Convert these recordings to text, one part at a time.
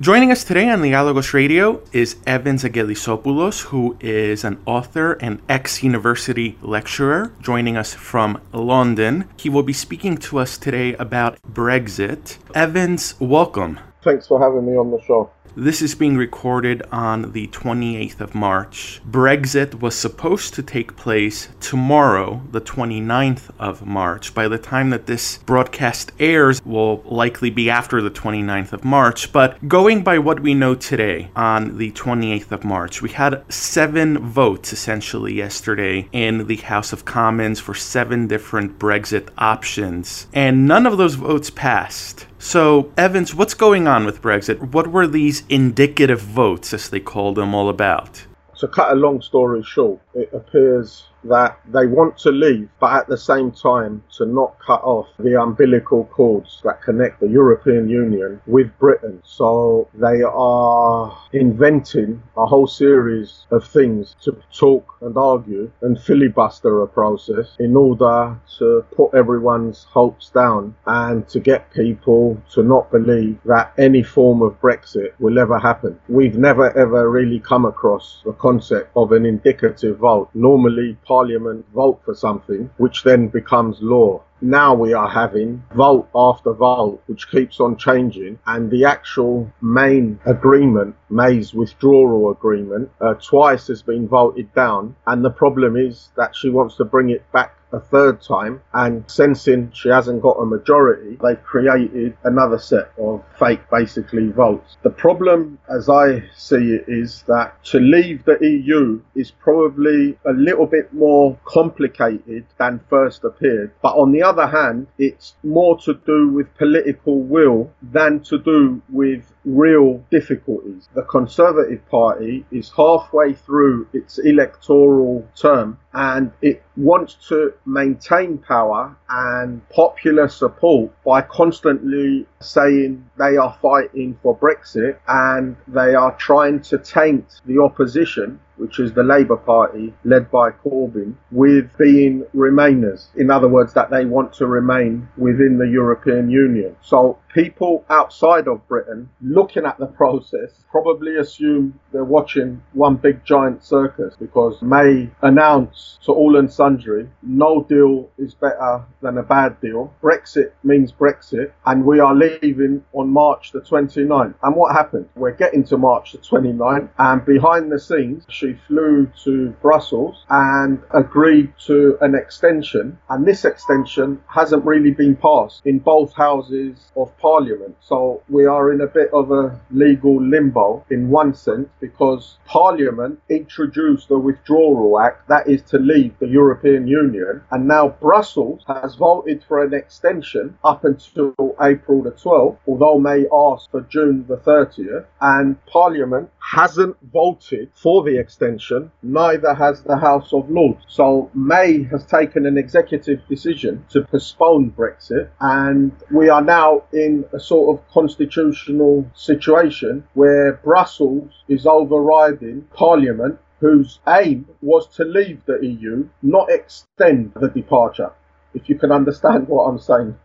Joining us today on Dialogos Radio is Evans Agelisopoulos, who is an author and ex university lecturer, joining us from London. He will be speaking to us today about Brexit. Evans, welcome. Thanks for having me on the show. This is being recorded on the 28th of March. Brexit was supposed to take place tomorrow, the 29th of March. By the time that this broadcast airs, will likely be after the 29th of March. But going by what we know today, on the 28th of March, we had seven votes essentially yesterday in the House of Commons for seven different Brexit options, and none of those votes passed. So, Evans, what's going on with Brexit? What were these indicative votes, as they called them, all about? To cut a long story short, it appears that they want to leave, but at the same time to not cut off the umbilical cords that connect the European Union with Britain. So they are inventing a whole series of things to talk and argue and filibuster a process in order to put everyone's hopes down and to get people to not believe that any form of Brexit will ever happen. We've never ever really come across the concept of an indicative vote. Normally, Parliament vote for something, which then becomes law. Now we are having vote after vote, which keeps on changing, and the actual main agreement, May's withdrawal agreement, uh, twice has been voted down. And the problem is that she wants to bring it back a third time and sensing she hasn't got a majority, they've created another set of fake basically votes. The problem as I see it is that to leave the EU is probably a little bit more complicated than first appeared. But on the other hand, it's more to do with political will than to do with real difficulties. The Conservative Party is halfway through its electoral term and it wants to maintain power and popular support by constantly saying they are fighting for Brexit and they are trying to taint the opposition which is the Labour Party led by Corbyn, with being Remainers. In other words, that they want to remain within the European Union. So people outside of Britain looking at the process probably assume they're watching one big giant circus because May announced to all and sundry no deal is better than a bad deal. Brexit means Brexit, and we are leaving on March the 29th. And what happened? We're getting to March the 29th, and behind the scenes, she flew to Brussels and agreed to an extension, and this extension hasn't really been passed in both houses of Parliament. So we are in a bit of a legal limbo in one sense because Parliament introduced the withdrawal act that is to leave the European Union, and now Brussels has voted for an extension up until April the 12th, although May asked for June the 30th, and Parliament hasn't voted for the extension, neither has the House of Lords. So May has taken an executive decision to postpone Brexit, and we are now in a sort of constitutional situation where Brussels is overriding Parliament whose aim was to leave the EU, not extend the departure. If you can understand what I'm saying.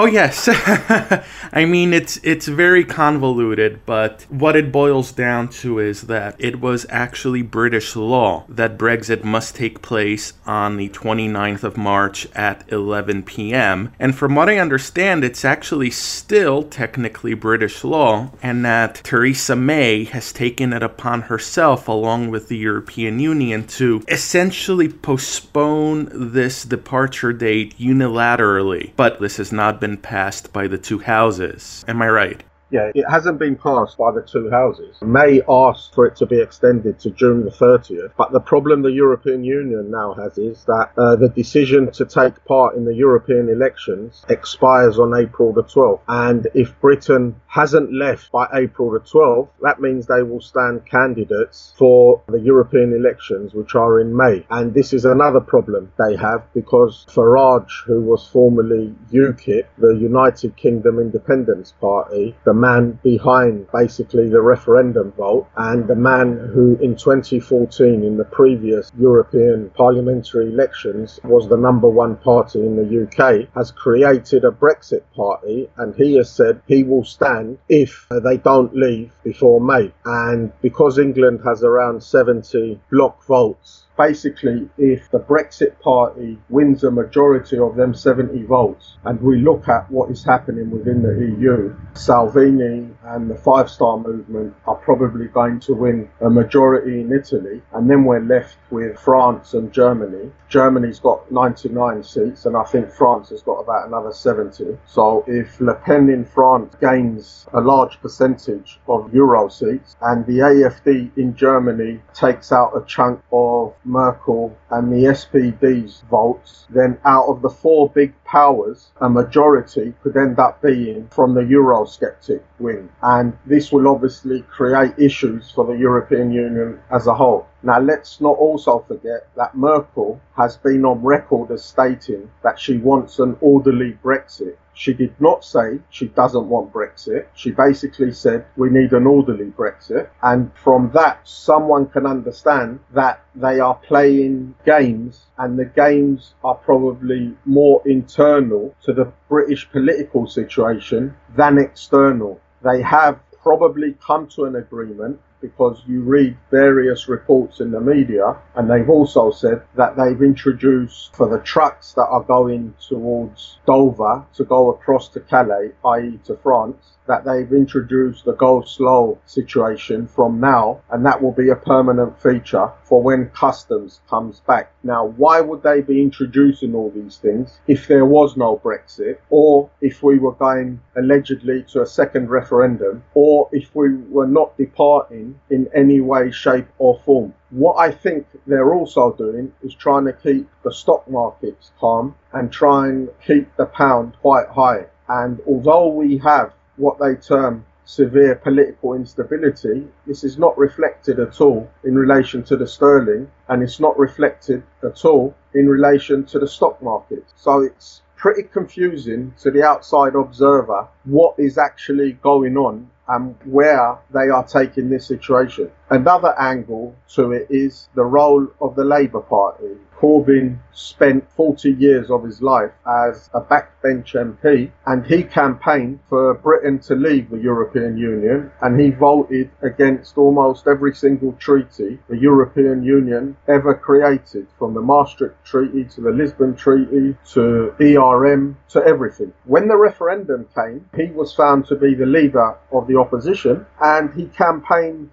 Oh yes. I mean it's it's very convoluted, but what it boils down to is that it was actually British law that Brexit must take place on the 29th of March at 11 p.m. And from what I understand, it's actually still technically British law and that Theresa May has taken it upon herself along with the European Union to essentially postpone this departure date unilaterally. But this has not been passed by the two houses. Am I right? Yeah, it hasn't been passed by the two houses. May asked for it to be extended to June the 30th, but the problem the European Union now has is that uh, the decision to take part in the European elections expires on April the 12th. And if Britain hasn't left by April the 12th, that means they will stand candidates for the European elections, which are in May. And this is another problem they have because Farage, who was formerly UKIP, the United Kingdom Independence Party, the man behind basically the referendum vote and the man who in 2014 in the previous European parliamentary elections was the number one party in the UK has created a Brexit party and he has said he will stand if they don't leave before May. And because England has around 70 block votes basically, if the Brexit Party wins a majority of them 70 votes, and we look at what is happening within the EU, Salvini and the Five Star Movement are probably going to win a majority in Italy, and then we're left with France and Germany. Germany's got 99 seats, and I think France has got about another 70. So if Le Pen in France gains a large percentage of Euro seats, and the AFD in Germany takes out a chunk of Merkel and the SPD's votes, then out of the four big powers, a majority could end up being from the Eurosceptic wing. And this will obviously create issues for the European Union as a whole. Now, let's not also forget that Merkel has been on record as stating that she wants an orderly Brexit. She did not say she doesn't want Brexit. She basically said we need an orderly Brexit. And from that, someone can understand that they are playing games and the games are probably more internal to the British political situation than external. They have probably come to an agreement because you read various reports in the media and they've also said that they've introduced for the trucks that are going towards Dover to go across to Calais, i.e. to France, that they've introduced the go slow situation from now, and that will be a permanent feature for when customs comes back. Now, why would they be introducing all these things if there was no Brexit, or if we were going allegedly to a second referendum, or if we were not departing in any way, shape, or form? What I think they're also doing is trying to keep the stock markets calm and try and keep the pound quite high. And although we have what they term severe political instability, this is not reflected at all in relation to the sterling and it's not reflected at all in relation to the stock market. So it's pretty confusing to the outside observer what is actually going on and where they are taking this situation. Another angle to it is the role of the Labour Party. Corbyn spent 40 years of his life as a backbench MP and he campaigned for Britain to leave the European Union and he voted against almost every single treaty the European Union ever created from the Maastricht Treaty to the Lisbon Treaty to ERM to everything. When the referendum came, he was found to be the leader of the opposition and he campaigned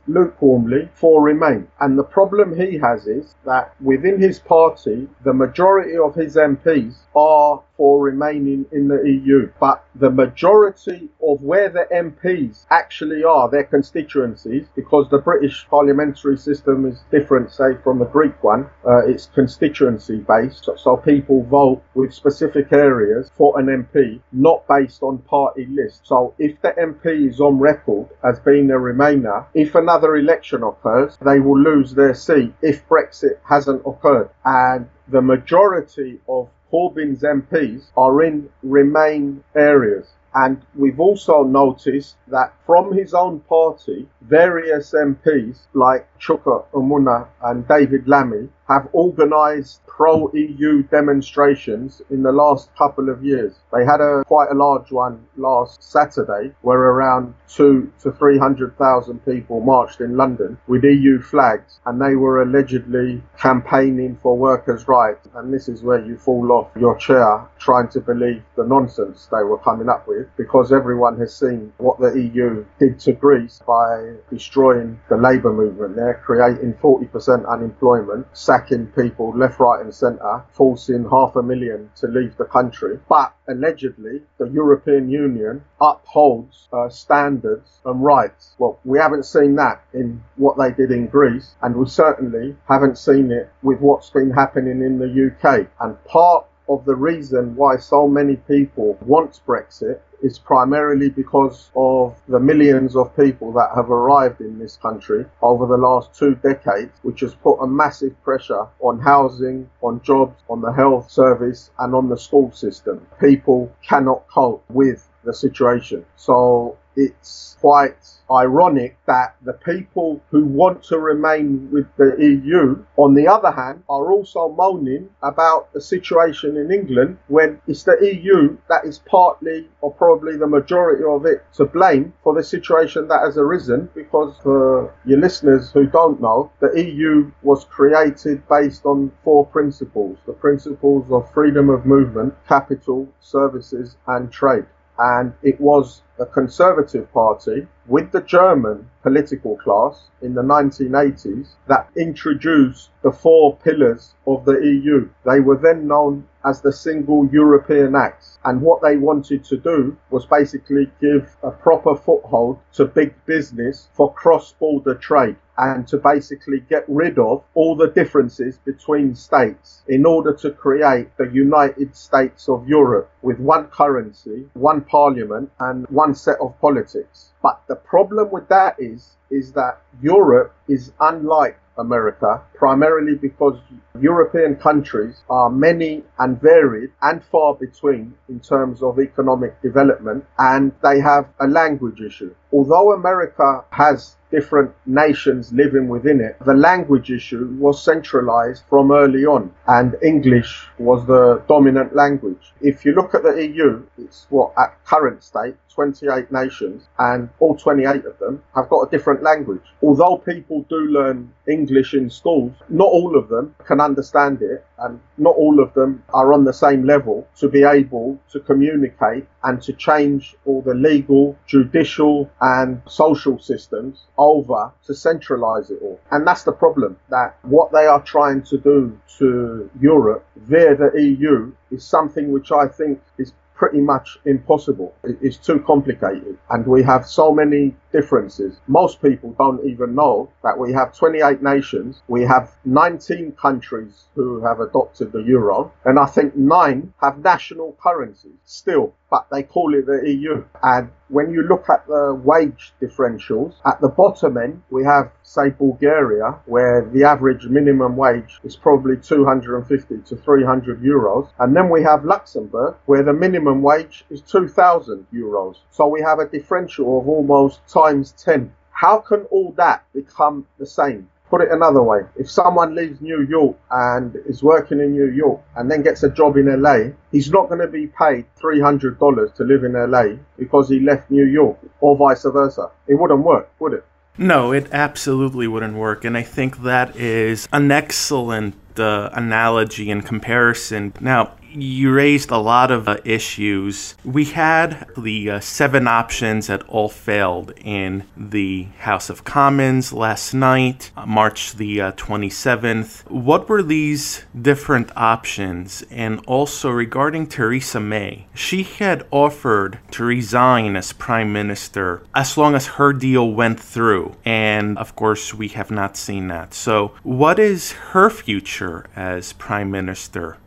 lukewarmly for Remain. And the problem he has is that within his party, the majority of his MPs are for remaining in the EU. But the majority of where the MPs actually are, their constituencies, because the British parliamentary system is different, say, from the Greek one, uh, it's constituency based. So, people vote with specific areas for an MP, not based on party list. So if the MP is on record as being a Remainer, if another election occurs, they will lose their seat if Brexit hasn't occurred. And the majority of Corbyn's MPs are in Remain areas. And we've also noticed that from his own party, various MPs like Chuka Umunna and David Lammy have organised pro EU demonstrations in the last couple of years. They had a quite a large one last Saturday where around two to three hundred thousand people marched in London with EU flags and they were allegedly campaigning for workers' rights. And this is where you fall off your chair trying to believe the nonsense they were coming up with because everyone has seen what the EU did to Greece by destroying the labour movement there, creating 40% unemployment, sacking people left, right, and centre, forcing half a million to leave the country. But allegedly, the European Union upholds uh, standards and rights. Well, we haven't seen that in what they did in Greece, and we certainly haven't seen it with what's been happening in the UK. And part of the reason why so many people want Brexit is primarily because of the millions of people that have arrived in this country over the last two decades, which has put a massive pressure on housing, on jobs, on the health service, and on the school system. People cannot cope with the situation. So it's quite ironic that the people who want to remain with the EU, on the other hand, are also moaning about the situation in England when it's the EU that is partly or probably the majority of it to blame for the situation that has arisen because for your listeners who don't know, the EU was created based on four principles. The principles of freedom of movement, capital, services and trade and it was the Conservative Party with the German political class in the 1980s that introduced the four pillars of the EU. They were then known as the Single European Acts. And what they wanted to do was basically give a proper foothold to big business for cross border trade and to basically get rid of all the differences between states in order to create the United States of Europe with one currency, one parliament, and one set of politics. But the problem with that is, is that Europe is unlike America, primarily because European countries are many and varied and far between in terms of economic development, and they have a language issue. Although America has different nations living within it, the language issue was centralized from early on, and English was the dominant language. If you look at the EU, it's what at current state, 28 nations, and all 28 of them have got a different language. Although people do learn English in schools, not all of them can understand it, and not all of them are on the same level to be able to communicate and to change all the legal, judicial, and social systems over to centralize it all. And that's the problem that what they are trying to do to Europe via the EU is something which I think is pretty much impossible. It's too complicated. And we have so many differences. Most people don't even know that we have 28 nations. We have 19 countries who have adopted the euro. And I think nine have national currencies still, but they call it the EU. And when you look at the wage differentials, at the bottom end, we have, say, Bulgaria, where the average minimum wage is probably 250 to 300 euros. And then we have Luxembourg, where the minimum wage is 2,000 euros. So we have a differential of almost times 10. How can all that become the same? Put it another way, if someone leaves New York and is working in New York and then gets a job in LA, he's not going to be paid $300 to live in LA because he left New York or vice versa. It wouldn't work, would it? No, it absolutely wouldn't work. And I think that is an excellent uh, analogy and comparison. Now, you raised a lot of uh, issues. We had the uh, seven options that all failed in the House of Commons last night, uh, March the 27th. Uh, what were these different options? And also regarding Theresa May, she had offered to resign as Prime Minister as long as her deal went through. And of course, we have not seen that. So, what is her future as Prime Minister?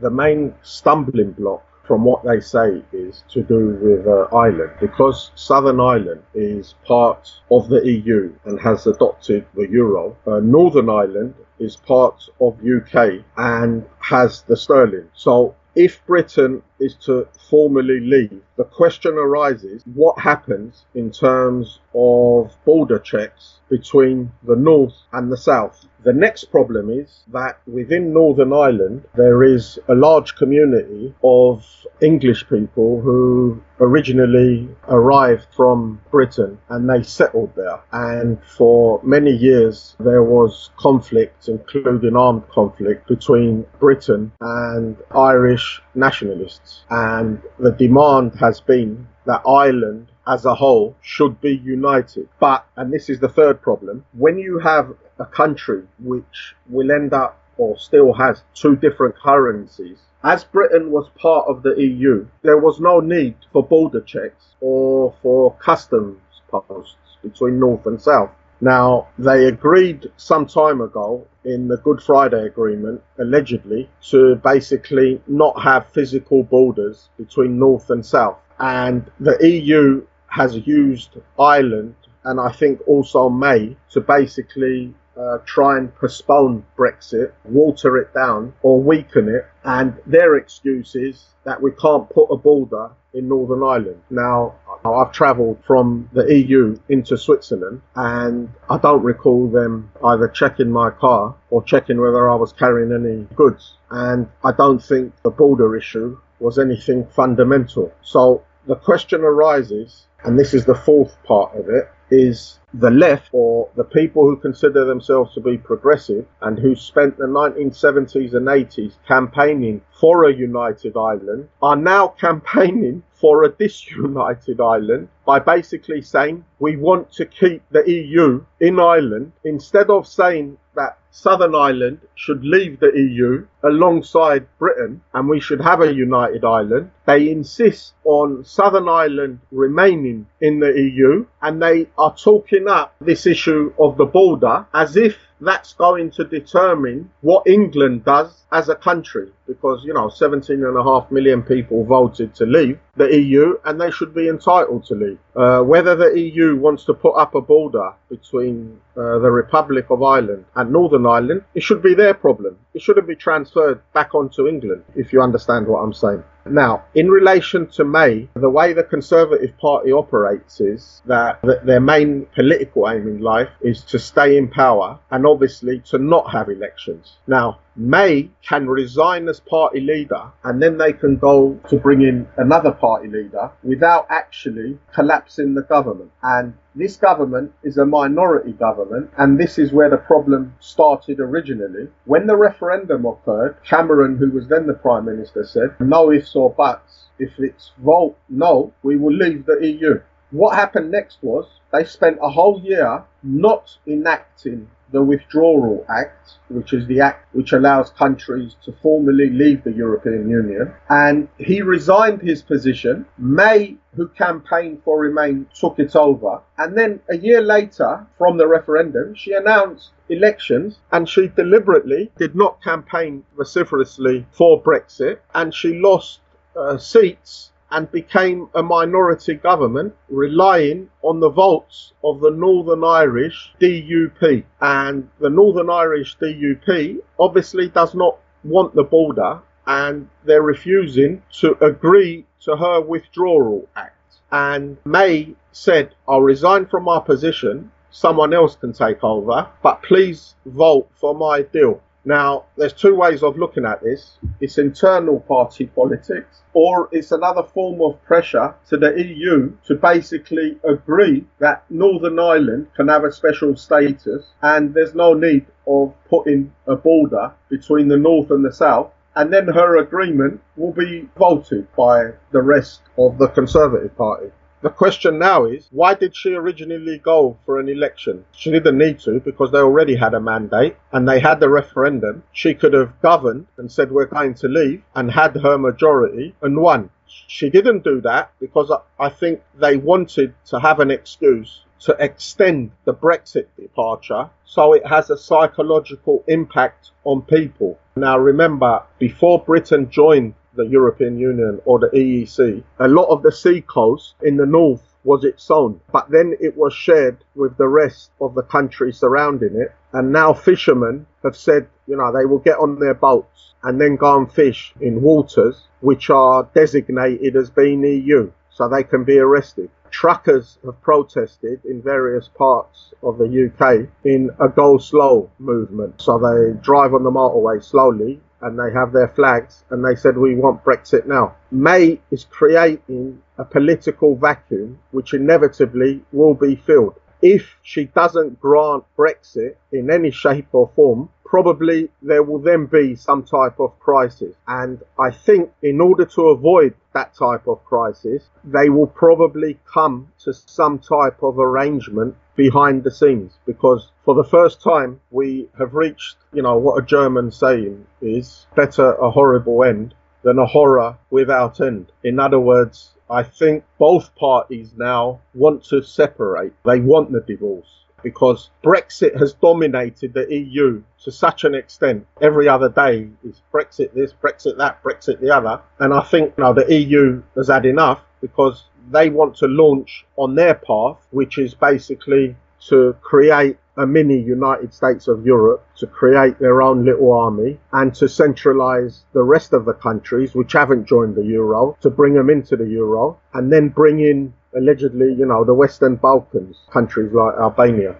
The main stumbling block from what they say is to do with uh, Ireland because Southern Ireland is part of the EU and has adopted the euro. Uh, Northern Ireland is part of UK and has the sterling. So if Britain is to formally leave, the question arises what happens in terms of border checks between the north and the south? The next problem is that within Northern Ireland there is a large community of English people who originally arrived from Britain and they settled there. And for many years there was conflict, including armed conflict, between Britain and Irish nationalists. And the demand has been that Ireland as a whole should be united. But, and this is the third problem, when you have a country which will end up or still has two different currencies. As Britain was part of the EU, there was no need for border checks or for customs posts between North and South. Now, they agreed some time ago in the Good Friday Agreement, allegedly, to basically not have physical borders between North and South. And the EU has used Ireland and I think also May to basically uh, try and postpone Brexit, water it down, or weaken it. And their excuse is that we can't put a border in Northern Ireland. Now, I've travelled from the EU into Switzerland, and I don't recall them either checking my car or checking whether I was carrying any goods. And I don't think the border issue was anything fundamental. So the question arises, and this is the fourth part of it, is the left or the people who consider themselves to be progressive and who spent the 1970s and 80s campaigning for a united Ireland are now campaigning for a disunited Ireland by basically saying we want to keep the EU in Ireland instead of saying that Southern Ireland should leave the EU alongside Britain and we should have a united Ireland. They insist on Southern Ireland remaining in the EU and they are talking up this issue of the border as if that's going to determine what England does as a country because, you know, 17 and a half million people voted to leave the EU and they should be entitled to leave. Uh, whether the EU wants to put up a border between uh, the Republic of Ireland and Northern Ireland, it should be their problem. It shouldn't be transferred back onto England, if you understand what I'm saying. Now, in relation to May, the way the Conservative Party operates is that their main political aim in life is to stay in power and obviously to not have elections. Now, May can resign as party leader and then they can go to bring in another party leader without actually collapsing the government. And this government is a minority government, and this is where the problem started originally. When the referendum occurred, Cameron, who was then the Prime Minister, said, No ifs or buts. If it's vote no, we will leave the EU. What happened next was they spent a whole year not enacting the Withdrawal Act, which is the act which allows countries to formally leave the European Union. And he resigned his position. May, who campaigned for Remain, took it over. And then a year later, from the referendum, she announced elections and she deliberately did not campaign vociferously for Brexit and she lost uh, seats and became a minority government relying on the votes of the Northern Irish DUP. And the Northern Irish DUP obviously does not want the border and they're refusing to agree to her withdrawal act. And May said, I'll resign from my position, someone else can take over, but please vote for my deal. Now, there's two ways of looking at this. It's internal party politics, or it's another form of pressure to the EU to basically agree that Northern Ireland can have a special status and there's no need of putting a border between the North and the South. And then her agreement will be voted by the rest of the Conservative Party. The question now is, why did she originally go for an election? She didn't need to because they already had a mandate and they had the referendum. She could have governed and said, we're going to leave and had her majority and won. She didn't do that because I think they wanted to have an excuse to extend the Brexit departure so it has a psychological impact on people. Now remember, before Britain joined the European Union or the EEC, a lot of the sea coast in the north was its own, but then it was shared with the rest of the country surrounding it. And now fishermen have said, you know, they will get on their boats and then go and fish in waters which are designated as being EU, so they can be arrested. Truckers have protested in various parts of the UK in a go slow movement. So they drive on the motorway slowly and they have their flags and they said we want Brexit now. May is creating a political vacuum which inevitably will be filled. If she doesn't grant Brexit in any shape or form, probably there will then be some type of crisis. And I think in order to avoid that type of crisis, they will probably come to some type of arrangement behind the scenes because for the first time we have reached, you know, what a German saying is better a horrible end than a horror without end. In other words, I think both parties now want to separate. They want the divorce because Brexit has dominated the EU to such an extent. Every other day is Brexit this, Brexit that, Brexit the other. And I think now the EU has had enough because they want to launch on their path, which is basically to create a mini United States of Europe to create their own little army and to centralize the rest of the countries which haven't joined the euro to bring them into the euro and then bring in allegedly, you know, the Western Balkans countries like Albania.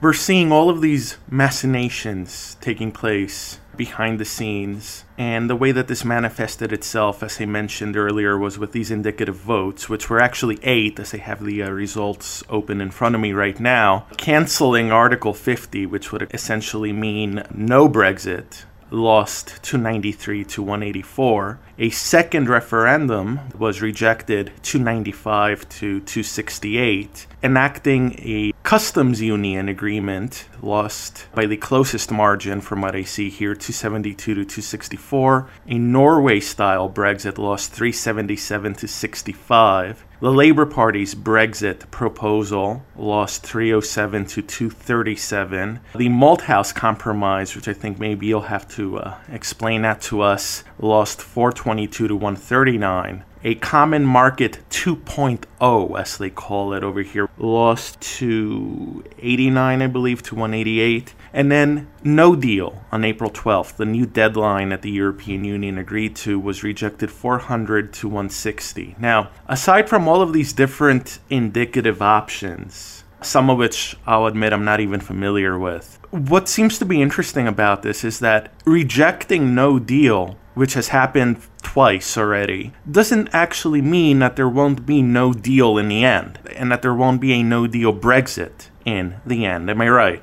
We're seeing all of these machinations taking place behind the scenes. And the way that this manifested itself, as I mentioned earlier, was with these indicative votes, which were actually eight, as I have the uh, results open in front of me right now, canceling Article 50, which would essentially mean no Brexit, lost 293 to 184. A second referendum was rejected 295 to 268. Enacting a customs union agreement lost by the closest margin from what I see here 272 to 264. A Norway style Brexit lost 377 to 65. The Labour Party's Brexit proposal lost 307 to 237. The Malthouse Compromise, which I think maybe you'll have to uh, explain that to us, lost 422 to 139 a common market 2.0 as they call it over here lost to 89 i believe to 188 and then no deal on april 12th the new deadline that the european union agreed to was rejected 400 to 160 now aside from all of these different indicative options some of which I'll admit I'm not even familiar with. What seems to be interesting about this is that rejecting no deal which has happened twice already, doesn't actually mean that there won't be no deal in the end, and that there won't be a no deal Brexit in the end. Am I right?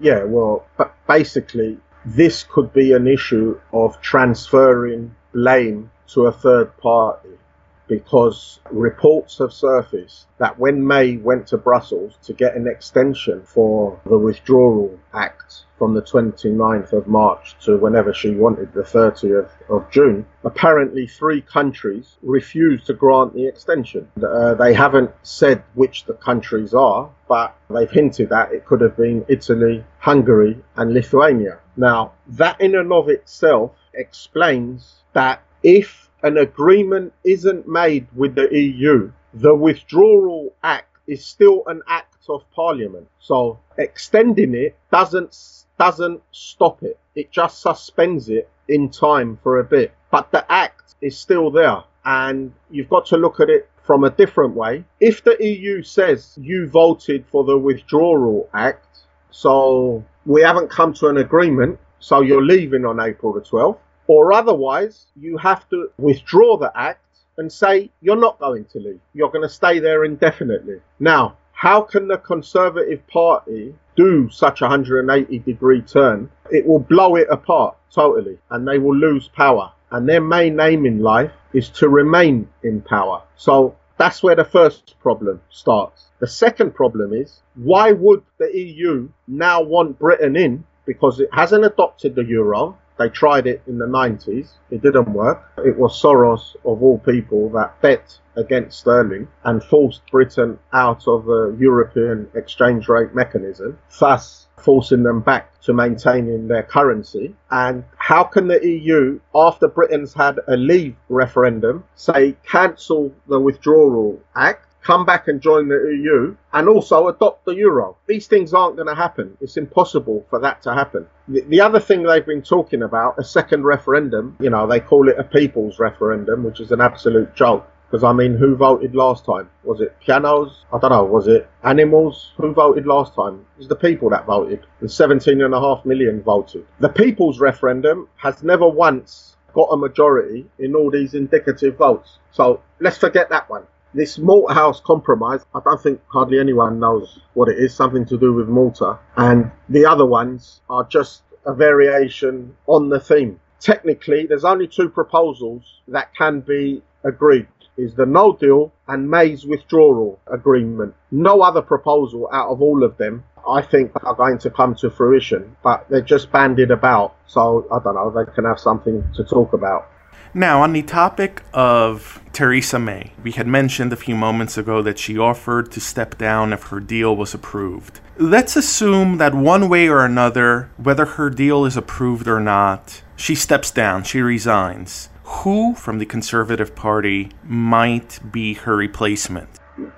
Yeah, well, but basically, this could be an issue of transferring blame to a third party because reports have surfaced that when May went to Brussels to get an extension for the Withdrawal Act from the 29th of March to whenever she wanted, the 30th of June, apparently three countries refused to grant the extension. Uh, they haven't said which the countries are, but they've hinted that it could have been Italy, Hungary, and Lithuania. Now, that in and of itself explains that if an agreement isn't made with the EU, the Withdrawal Act is still an act of parliament. So extending it doesn't doesn't stop it. It just suspends it in time for a bit. But the act is still there and you've got to look at it from a different way. If the EU says you voted for the Withdrawal Act, so we haven't come to an agreement, so you're leaving on April the 12th, or otherwise you have to withdraw the act and say you're not going to leave. You're going to stay there indefinitely. Now, how can the Conservative Party do such a 180 degree turn? It will blow it apart totally and they will lose power. And their main aim in life is to remain in power. So that's where the first problem starts. The second problem is why would the EU now want Britain in? Because it hasn't adopted the euro, they tried it in the 90s. It didn't work. It was Soros, of all people, that bet against sterling and forced Britain out of the European exchange rate mechanism, thus forcing them back to maintaining their currency. And how can the EU, after Britain's had a leave referendum, say cancel the withdrawal act come back and join the EU, and also adopt the euro. These things aren't going to happen. It's impossible for that to happen. The, the, other thing they've been talking about, a second referendum, you know, they call it a people's referendum, which is an absolute joke. Because, I mean, who voted last time? Was it pianos? I don't know. Was it animals? Who voted last time? It was the people that voted. And 17.5 million voted. The people's referendum has never once got a majority in all these indicative votes. So let's forget that one. This Malthouse Compromise, I don't think hardly anyone knows what it is, something to do with Malta. And the other ones are just a variation on the theme. Technically, there's only two proposals that can be agreed is the no deal and May's withdrawal agreement. No other proposal out of all of them I think are going to come to fruition, but they're just bandied about. So I don't know, they can have something to talk about. Now, on the topic of Theresa May, we had mentioned a few moments ago that she offered to step down if her deal was approved. Let's assume that one way or another, whether her deal is approved or not, she steps down, she resigns. Who from the Conservative Party might be her replacement?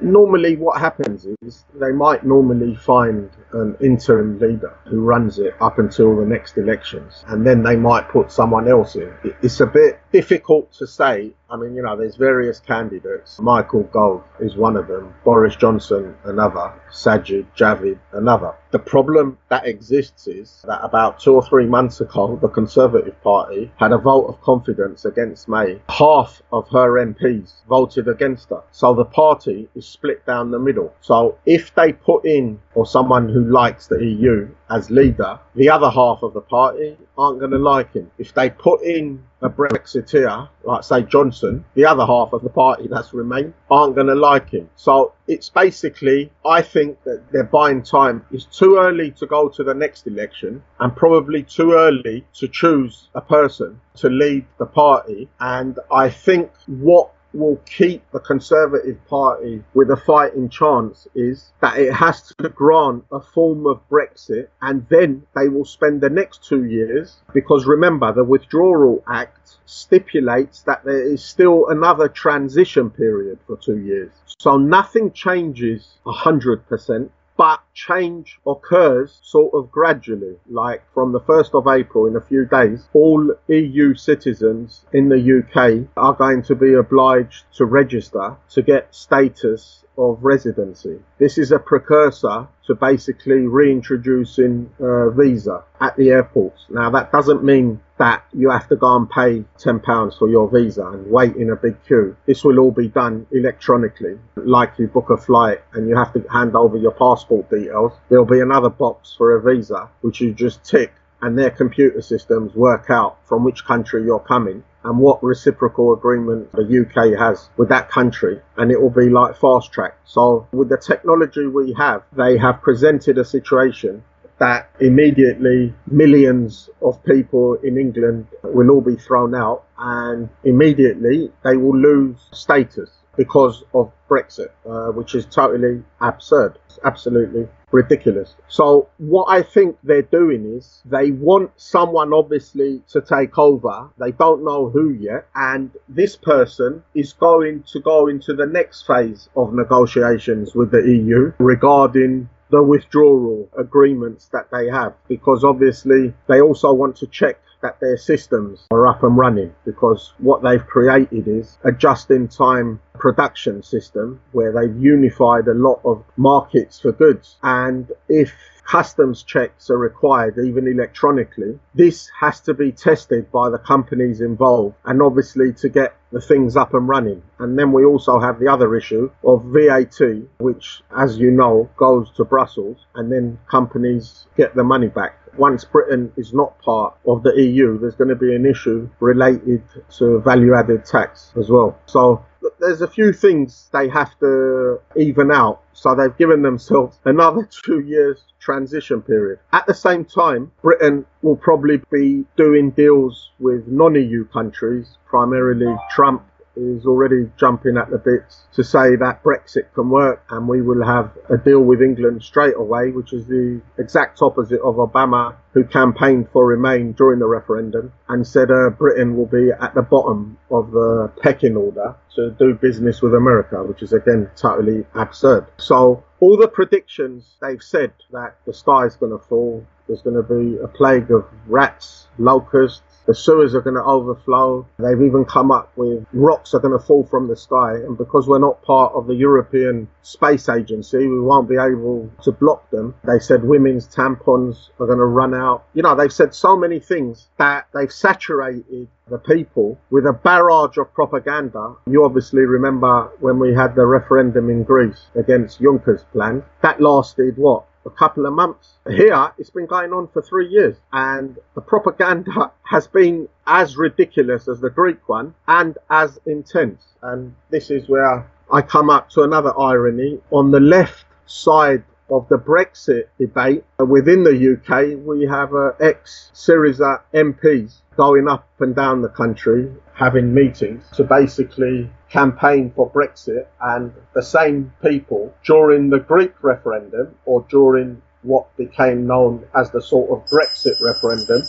Normally, what happens is they might normally find an interim leader who runs it up until the next elections, and then they might put someone else in. It's a bit difficult to say. I mean, you know, there's various candidates. Michael Gove is one of them, Boris Johnson another, Sajid Javid another. The problem that exists is that about two or three months ago, the Conservative Party had a vote of confidence against May. Half of her MPs voted against her. So the party is split down the middle. So if they put in or someone who likes the EU as leader, the other half of the party aren't going to like him. If they put in a Brexiteer, like say Johnson, the other half of the party that's remained aren't going to like him. So it's basically, I think that they're buying time. It's too early to go to the next election and probably too early to choose a person to lead the party. And I think what will keep the Conservative Party with a fighting chance is that it has to grant a form of Brexit and then they will spend the next two years because remember the Withdrawal Act stipulates that there is still another transition period for two years. So nothing changes 100% but change occurs sort of gradually. Like from the 1st of April, in a few days, all EU citizens in the UK are going to be obliged to register to get status of residency. This is a precursor to basically reintroducing uh, visa at the airports. Now that doesn't mean that you have to go and pay £10 for your visa and wait in a big queue. This will all be done electronically, like you book a flight and you have to hand over your passport details. There'll be another box for a visa, which you just tick and their computer systems work out from which country you're coming and what reciprocal agreement the UK has with that country, and it will be like fast track. So, with the technology we have, they have presented a situation that immediately millions of people in England will all be thrown out, and immediately they will lose status because of Brexit, uh, which is totally absurd. It's absolutely ridiculous. So what I think they're doing is they want someone obviously to take over. They don't know who yet. And this person is going to go into the next phase of negotiations with the EU regarding the withdrawal agreements that they have because obviously they also want to check that their systems are up and running because what they've created is a just in time production system where they've unified a lot of markets for goods. And if customs checks are required, even electronically, this has to be tested by the companies involved and obviously to get the things up and running. And then we also have the other issue of VAT, which, as you know, goes to Brussels and then companies get the money back once Britain is not part of the EU, there's going to be an issue related to value added tax as well. So there's a few things they have to even out. So they've given themselves another two years transition period. At the same time, Britain will probably be doing deals with non EU countries, primarily Trump is already jumping at the bits to say that Brexit can work and we will have a deal with England straight away, which is the exact opposite of Obama, who campaigned for Remain during the referendum and said uh, Britain will be at the bottom of the pecking order to do business with America, which is again totally absurd. So all the predictions they've said that the sky is going to fall, there's going to be a plague of rats, locusts, the sewers are going to overflow. They've even come up with rocks are going to fall from the sky. And because we're not part of the European Space Agency, we won't be able to block them. They said women's tampons are going to run out. You know, they've said so many things that they've saturated the people with a barrage of propaganda. You obviously remember when we had the referendum in Greece against Juncker's plan. That lasted what? A couple of months. Here, it's been going on for three years, and the propaganda has been as ridiculous as the Greek one and as intense. And this is where I come up to another irony. On the left side of the Brexit debate. Within the UK, we have uh, ex Syriza MPs going up and down the country having meetings to basically campaign for Brexit. And the same people during the Greek referendum or during what became known as the sort of Grexit referendum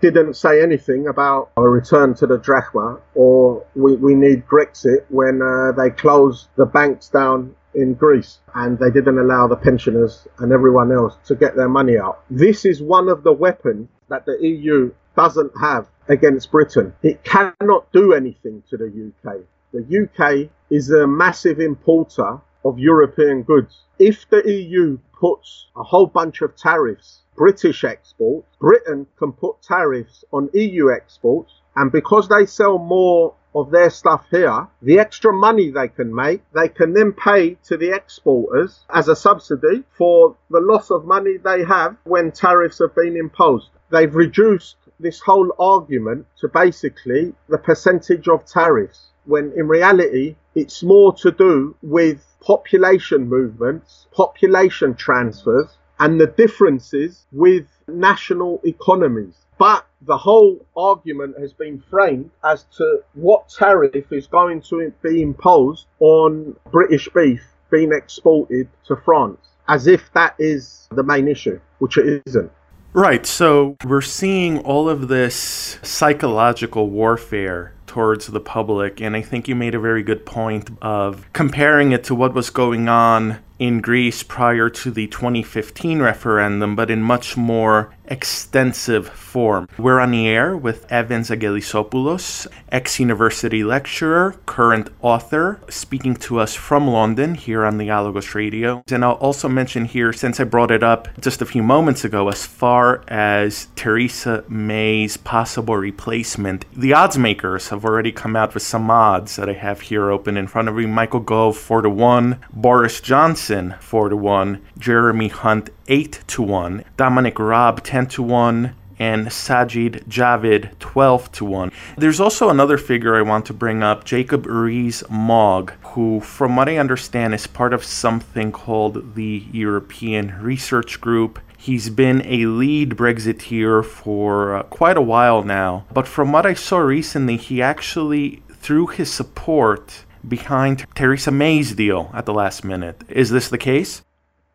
didn't say anything about a return to the drachma or we, we need Grexit when uh, they closed the banks down in Greece and they didn't allow the pensioners and everyone else to get their money out. This is one of the weapons that the EU doesn't have against Britain. It cannot do anything to the UK. The UK is a massive importer of European goods. If the EU puts a whole bunch of tariffs, British exports, Britain can put tariffs on EU exports, and because they sell more of their stuff here, the extra money they can make, they can then pay to the exporters as a subsidy for the loss of money they have when tariffs have been imposed. They've reduced this whole argument to basically the percentage of tariffs when in reality it's more to do with population movements, population transfers, and the differences with national economies. But the whole argument has been framed as to what tariff is going to be imposed on British beef being exported to France, as if that is the main issue, which it isn't. Right. So we're seeing all of this psychological warfare towards the public. And I think you made a very good point of comparing it to what was going on in Greece prior to the 2015 referendum, but in much more extensive form. We're on the air with Evans Agelisopoulos, ex university lecturer, current author, speaking to us from London here on Dialogos Radio. And I'll also mention here, since I brought it up just a few moments ago, as far as Theresa May's possible replacement, the odds makers have already come out with some odds that I have here open in front of me. Michael Gove, 4 to 1, Boris Johnson, 4 to 1, Jeremy Hunt, 8 to 1, Dominic Raab, 10 to 1, and Sajid Javid 12 to 1. There's also another figure I want to bring up, Jacob Rees-Mogg, who from what I understand is part of something called the European Research Group. He's been a lead Brexiteer for uh, quite a while now, but from what I saw recently, he actually threw his support behind Theresa May's deal at the last minute. Is this the case?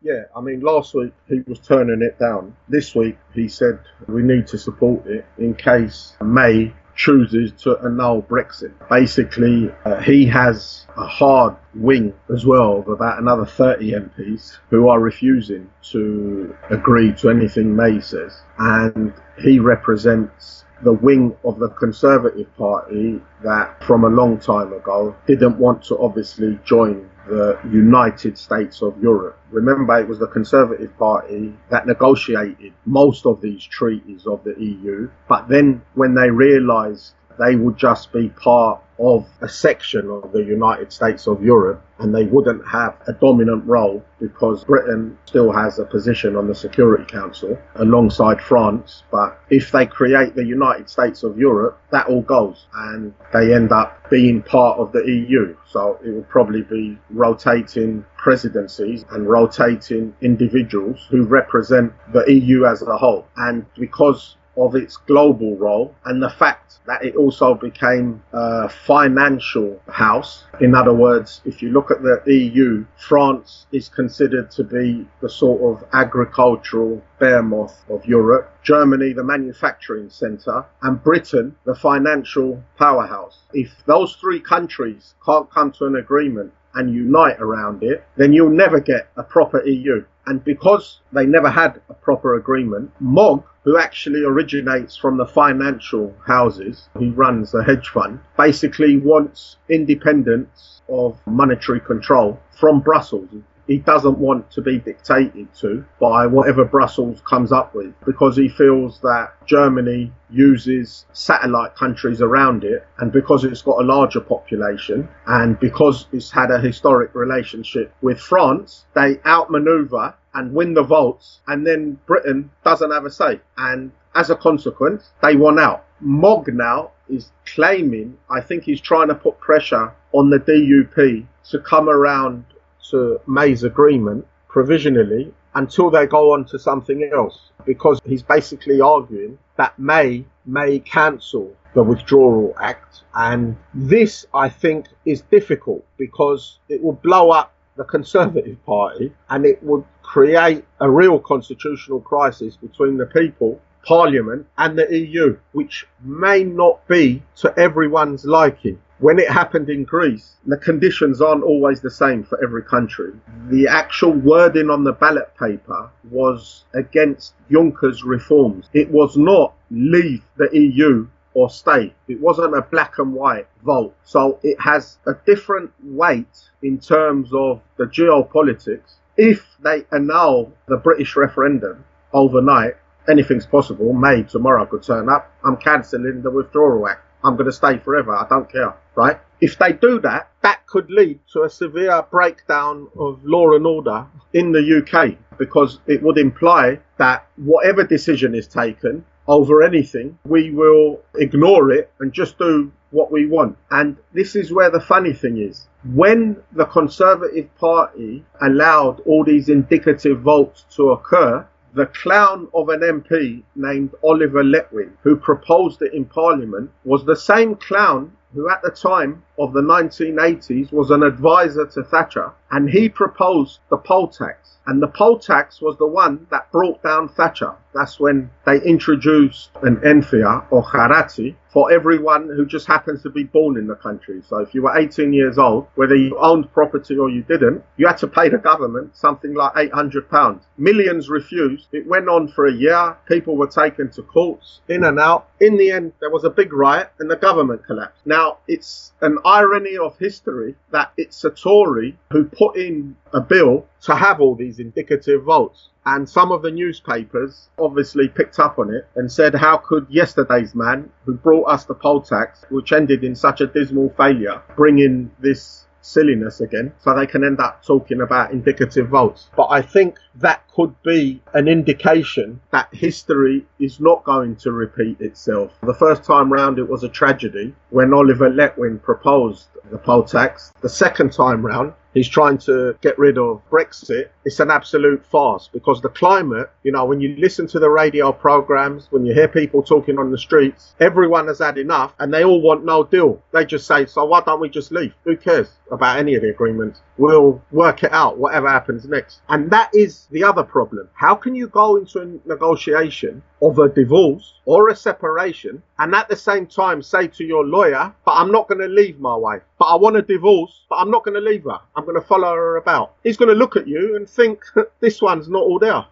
Yeah, I mean, last week he was turning it down. This week he said we need to support it in case May chooses to annul Brexit. Basically, uh, he has a hard wing as well of about another 30 MPs who are refusing to agree to anything May says. And he represents the wing of the Conservative Party that from a long time ago didn't want to obviously join the United States of Europe. Remember, it was the Conservative Party that negotiated most of these treaties of the EU, but then when they realized they would just be part of a section of the United States of Europe and they wouldn't have a dominant role because Britain still has a position on the Security Council alongside France. But if they create the United States of Europe, that all goes and they end up being part of the EU. So it will probably be rotating presidencies and rotating individuals who represent the EU as a whole. And because of its global role and the fact that it also became a financial house. In other words, if you look at the EU, France is considered to be the sort of agricultural behemoth of Europe, Germany the manufacturing centre, and Britain the financial powerhouse. If those three countries can't come to an agreement and unite around it, then you'll never get a proper EU. And because they never had a proper agreement, Mogg, who actually originates from the financial houses, who runs a hedge fund, basically wants independence of monetary control from Brussels he doesn't want to be dictated to by whatever Brussels comes up with because he feels that Germany uses satellite countries around it and because it's got a larger population and because it's had a historic relationship with France, they outmaneuver and win the votes and then Britain doesn't have a say. And as a consequence, they won out. Mogg now is claiming, I think he's trying to put pressure on the DUP to come around to May's agreement provisionally until they go on to something else because he's basically arguing that May may cancel the Withdrawal Act. And this, I think, is difficult because it will blow up the Conservative Party and it would create a real constitutional crisis between the people, Parliament, and the EU, which may not be to everyone's liking. When it happened in Greece, the conditions aren't always the same for every country. The actual wording on the ballot paper was against Juncker's reforms. It was not leave the EU or stay. It wasn't a black and white vote. So it has a different weight in terms of the geopolitics. If they annul the British referendum overnight, anything's possible. May tomorrow could turn up. I'm cancelling the withdrawal act. I'm going to stay forever. I don't care, right? If they do that, that could lead to a severe breakdown of law and order in the UK because it would imply that whatever decision is taken over anything, we will ignore it and just do what we want. And this is where the funny thing is. When the Conservative Party allowed all these indicative votes to occur, the clown of an MP named Oliver Letwin, who proposed it in Parliament, was the same clown who at the time of the 1980s was an advisor to Thatcher, and he proposed the poll tax. And the poll tax was the one that brought down Thatcher. That's when they introduced an enfia or kharati for everyone who just happens to be born in the country. So if you were 18 years old, whether you owned property or you didn't, you had to pay the government something like 800 pounds. Millions refused. It went on for a year. People were taken to courts, in and out. In the end, there was a big riot and the government collapsed. Now, it's an irony of history that it's a Tory who put in a bill to have all these indicative votes. And some of the newspapers obviously picked up on it and said, how could yesterday's man who brought us the poll tax, which ended in such a dismal failure, bring in this silliness again so they can end up talking about indicative votes. But I think that could be an indication that history is not going to repeat itself. The first time round it was a tragedy when Oliver Letwin proposed the poll tax. The second time round he's trying to get rid of Brexit, it's an absolute farce because the climate, you know, when you listen to the radio programs, when you hear people talking on the streets, everyone has had enough and they all want no deal. They just say, so why don't we just leave? Who cares about any of the agreements? We'll work it out, whatever happens next. And that is the other problem. How can you go into a negotiation of a divorce or a separation and at the same time say to your lawyer, but I'm not going to leave my wife, but I want a divorce, but I'm not going to leave her. I'm going to follow her about. He's going to look at you and think this one's not all there.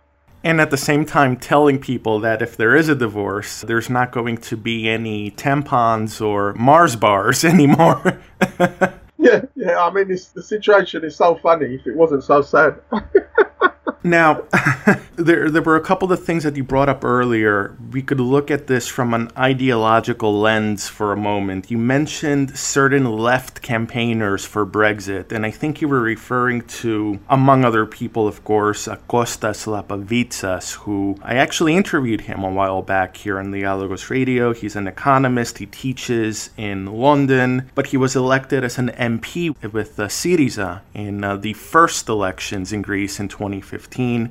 And at the same time, telling people that if there is a divorce, there's not going to be any tampons or Mars bars anymore. yeah, yeah. I mean, the situation is so funny if it wasn't so sad. Now, there, there were a couple of things that you brought up earlier. We could look at this from an ideological lens for a moment. You mentioned certain left campaigners for Brexit, and I think you were referring to, among other people, of course, Kostas Lapavitsas, who I actually interviewed him a while back here on the Dialogos Radio. He's an economist, he teaches in London, but he was elected as an MP with uh, Syriza in uh, the first elections in Greece in 2015.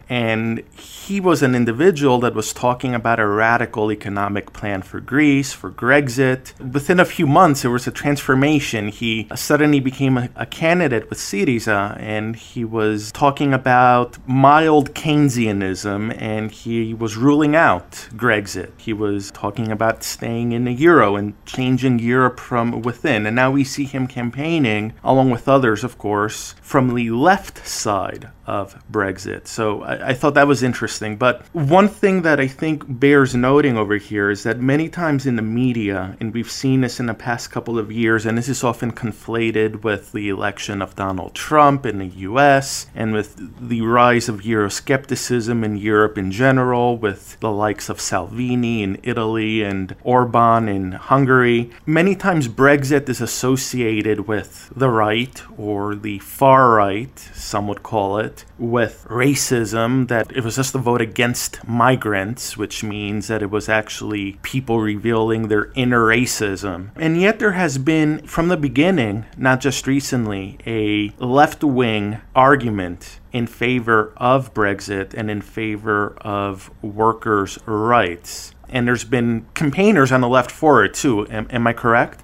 And he was an individual that was talking about a radical economic plan for Greece, for Grexit. Within a few months, there was a transformation. He suddenly became a, a candidate with Syriza, and he was talking about mild Keynesianism, and he was ruling out Grexit. He was talking about staying in the euro and changing Europe from within. And now we see him campaigning, along with others, of course, from the left side of Brexit. So I, I, thought that was interesting. But one thing that I think bears noting over here is that many times in the media, and we've seen this in the past couple of years, and this is often conflated with the election of Donald Trump in the US and with the rise of Euroscepticism in Europe in general, with the likes of Salvini in Italy and Orban in Hungary. Many times Brexit is associated with the right or the far right, some would call it with racism, that it was just a vote against migrants, which means that it was actually people revealing their inner racism. And yet, there has been, from the beginning, not just recently, a left wing argument in favor of Brexit and in favor of workers' rights. And there's been campaigners on the left for it too. Am, am I correct?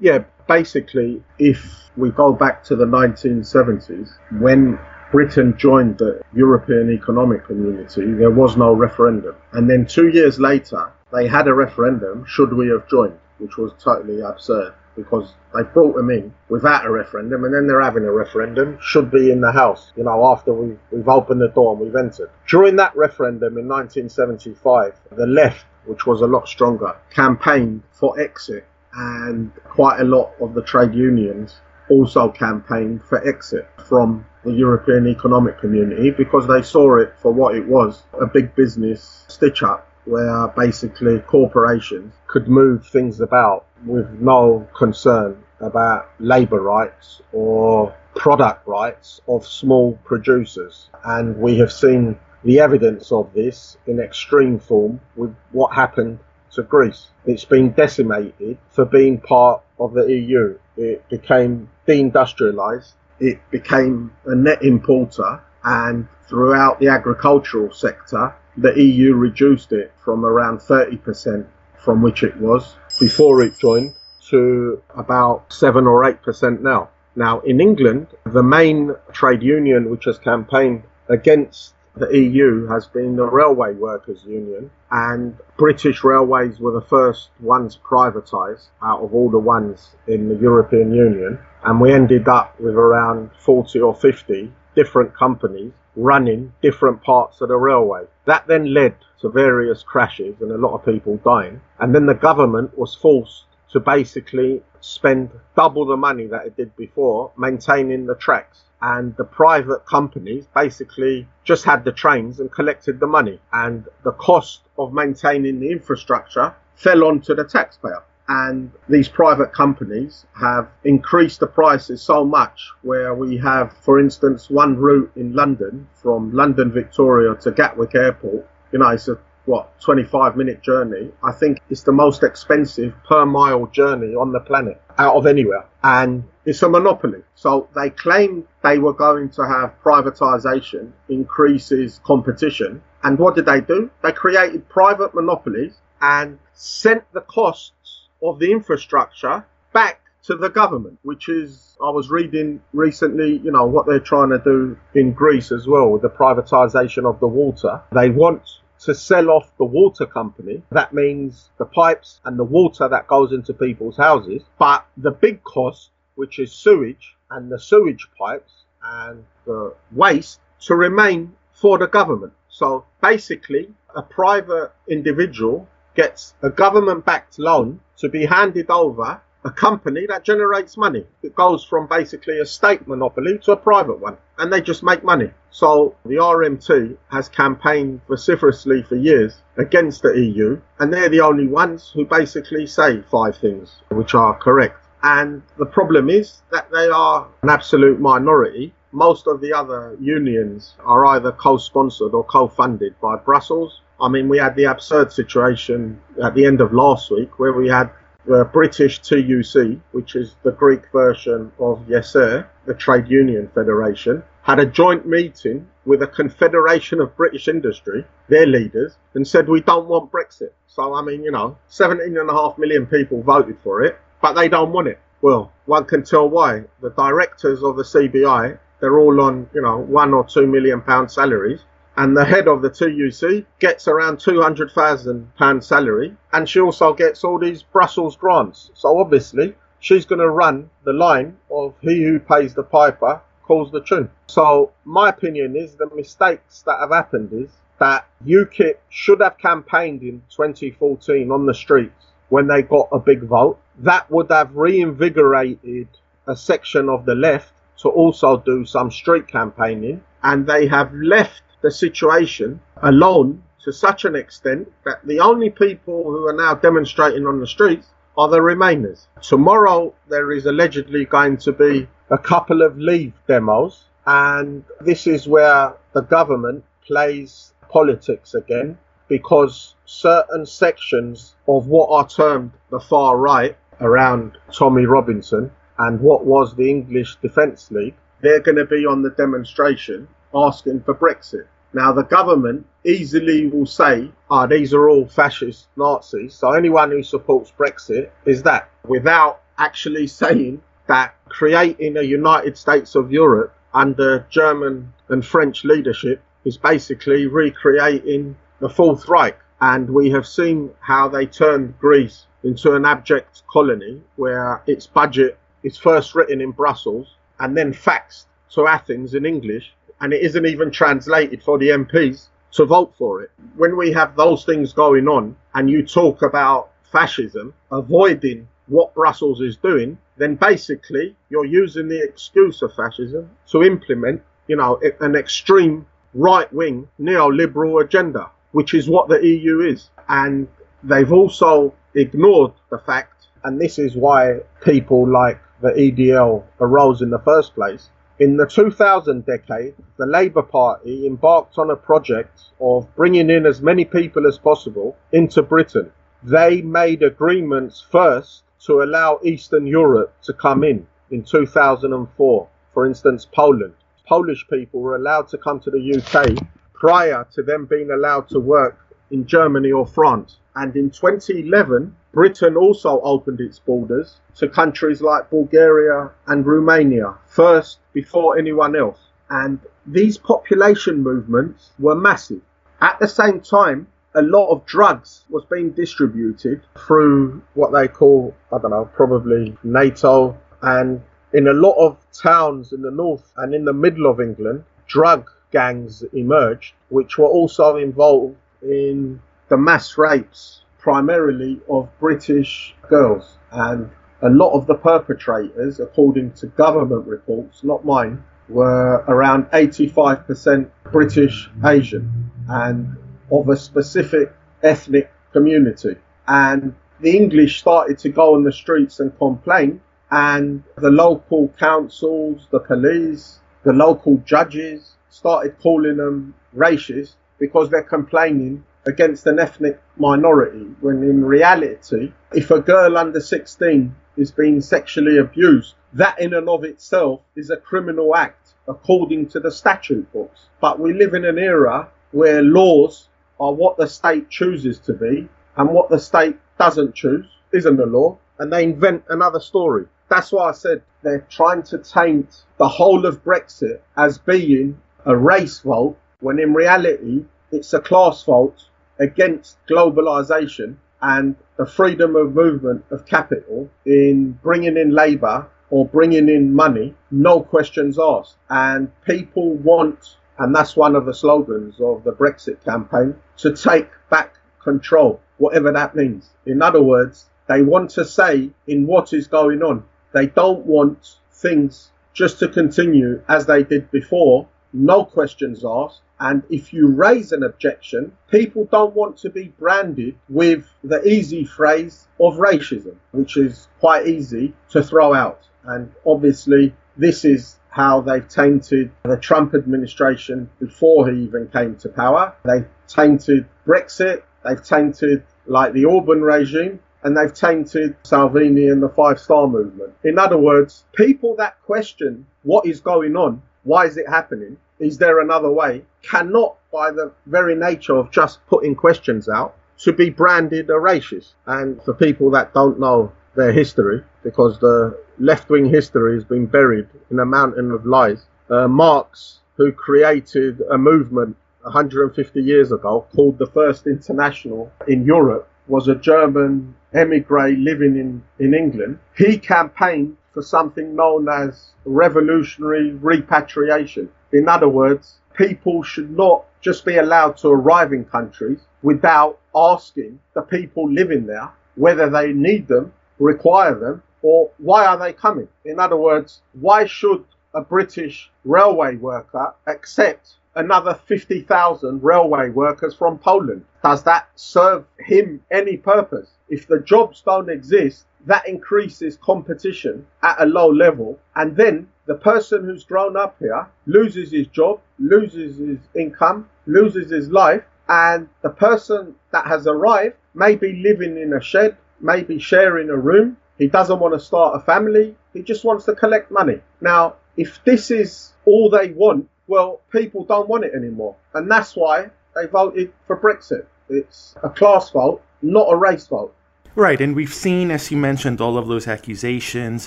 Yeah, basically, if we go back to the 1970s, when Britain joined the European Economic Community, there was no referendum. And then two years later, they had a referendum should we have joined, which was totally absurd. because they brought them in without a referendum and then they're having a referendum should be in the house you know after we've, we've opened the door and we've entered during that referendum in 1975 the left which was a lot stronger campaigned for exit and quite a lot of the trade unions also campaigned for exit from the European Economic Community because they saw it for what it was a big business stitch up where basically corporations could move things about with no concern about labour rights or product rights of small producers. And we have seen the evidence of this in extreme form with what happened to Greece. It's been decimated for being part of the EU. It became deindustrialized. It became a net importer and throughout the agricultural sector, the EU reduced it from around 30% from which it was before it joined to about 7 or 8% now. Now, in England, the main trade union which has campaigned against the EU has been the Railway Workers Union, and British Railways were the first ones privatised out of all the ones in the European Union, and we ended up with around 40 or 50 different companies running different parts of the railway. That then led to various crashes and a lot of people dying, and then the government was forced to basically spend double the money that it did before maintaining the tracks. And the private companies basically just had the trains and collected the money. And the cost of maintaining the infrastructure fell onto the taxpayer. And these private companies have increased the prices so much where we have for instance one route in london from london victoria to gatwick airport you know it's a what 25 minute journey i think it's the most expensive per mile journey on the planet out of anywhere. And it's a monopoly. So they claimed they were going to have privatization increases competition. And what did they do? They created private monopolies and sent the costs of the infrastructure back to the government, which is, I was reading recently, you know, what they're trying to do in Greece as well with the privatization of the water. They want to sell off the water company. That means the pipes and the water that goes into people's houses. But the big cost, which is sewage and the sewage pipes and the waste, to remain for the government. So basically, a private individual gets a government backed loan to be handed over a company that generates money. It goes from basically a state monopoly to a private one, and they just make money. So the RMT has campaigned vociferously for years against the EU, and they're the only ones who basically say five things which are correct. And the problem is that they are an absolute minority. Most of the other unions are either co sponsored or co funded by Brussels. I mean, we had the absurd situation at the end of last week where we had the British TUC, which is the Greek version of YESER, the Trade Union Federation, had a joint meeting with a confederation of British industry, their leaders, and said, we don't want Brexit. So, I mean, you know, 17.5 million people voted for it, but they don't want it. Well, one can tell why. The directors of the CBI, they're all on, you know, one or two million pound salaries and the head of the TUC gets around £200,000 salary, and she also gets all these Brussels grants. So obviously, she's going to run the line of he who pays the piper calls the tune. So my opinion is the mistakes that have happened is that UKIP should have campaigned in 2014 on the streets when they got a big vote. That would have reinvigorated a section of the left to also do some street campaigning, and they have left the situation alone to such an extent that the only people who are now demonstrating on the streets are the Remainers. Tomorrow there is allegedly going to be a couple of leave demos, and this is where the government plays politics again because certain sections of what are termed the far right around Tommy Robinson and what was the English Defence League, they're going to be on the demonstration asking for Brexit. Now, the government easily will say, oh, these are all fascist Nazis, so anyone who supports Brexit is that, without actually saying that creating a United States of Europe under German and French leadership is basically recreating the Fourth Reich. And we have seen how they turned Greece into an abject colony where its budget is first written in Brussels and then faxed to Athens in English, and it isn't even translated for the MPs to vote for it. When we have those things going on and you talk about fascism, avoiding what Brussels is doing, then basically you're using the excuse of fascism to implement, you know, an extreme right wing neoliberal agenda, which is what the EU is. And they've also ignored the fact, and this is why people like the EDL arose in the first place. In the 2000 decade, the Labour Party embarked on a project of bringing in as many people as possible into Britain. They made agreements first to allow Eastern Europe to come in in 2004. For instance, Poland. Polish people were allowed to come to the UK prior to them being allowed to work in Germany or France. And in 2011, Britain also opened its borders to countries like Bulgaria and Romania first before anyone else. And these population movements were massive. At the same time, a lot of drugs was being distributed through what they call, I don't know, probably NATO and in a lot of towns in the north and in the middle of England, drug gangs emerged, which were also involved in the mass rapes, primarily of British girls. And a lot of the perpetrators, according to government reports, not mine, were around 85% British Asian and of a specific ethnic community. And the English started to go on the streets and complain and the local councils, the police, the local judges started calling them racist because they're complaining against an ethnic minority when in reality if a girl under 16 is being sexually abused that in and of itself is a criminal act according to the statute books. But we live in an era where laws are what the state chooses to be and what the state doesn't choose isn't a law and they invent another story. That's why I said they're trying to taint the whole of Brexit as being a race vote, when in reality it's a class vote against globalization and the freedom of movement of capital in bringing in labour or bringing in money, no questions asked. And people want, and that's one of the slogans of the Brexit campaign, to take back control, whatever that means. In other words, they want to say in what is going on. They don't want things just to continue as they did before, no questions asked. And if you raise an objection, people don't want to be branded with the easy phrase of racism, which is quite easy to throw out. And obviously, this is how they've tainted the Trump administration before he even came to power. They've tainted Brexit. They've tainted like the Orban regime and they've tainted Salvini and the Five Star Movement. In other words, people that question what is going on, why is it happening, is there another way, cannot, by the very nature of just putting questions out, to be branded a racist. And for people that don't know their history, because the left wing history has been buried in a mountain of lies, uh, Marx, who created a movement 150 years ago called the First International in Europe, was a German emigre living in, in England, he campaigned for something known as revolutionary repatriation. In other words, people should not just be allowed to arrive in countries without asking the people living there whether they need them, require them, or why are they coming? In other words, why should a British railway worker accept another 50,000 railway workers from Poland. Does that serve him any purpose? If the jobs don't exist, that increases competition at a low level. And then the person who's grown up here loses his job, loses his income, loses his life. And the person that has arrived may be living in a shed, maybe sharing a room. He doesn't want to start a family. He just wants to collect money. Now, if this is all they want well, people don't want it anymore. And that's why they voted for Brexit. It's a class vote, not a race vote. Right, and we've seen, as you mentioned, all of those accusations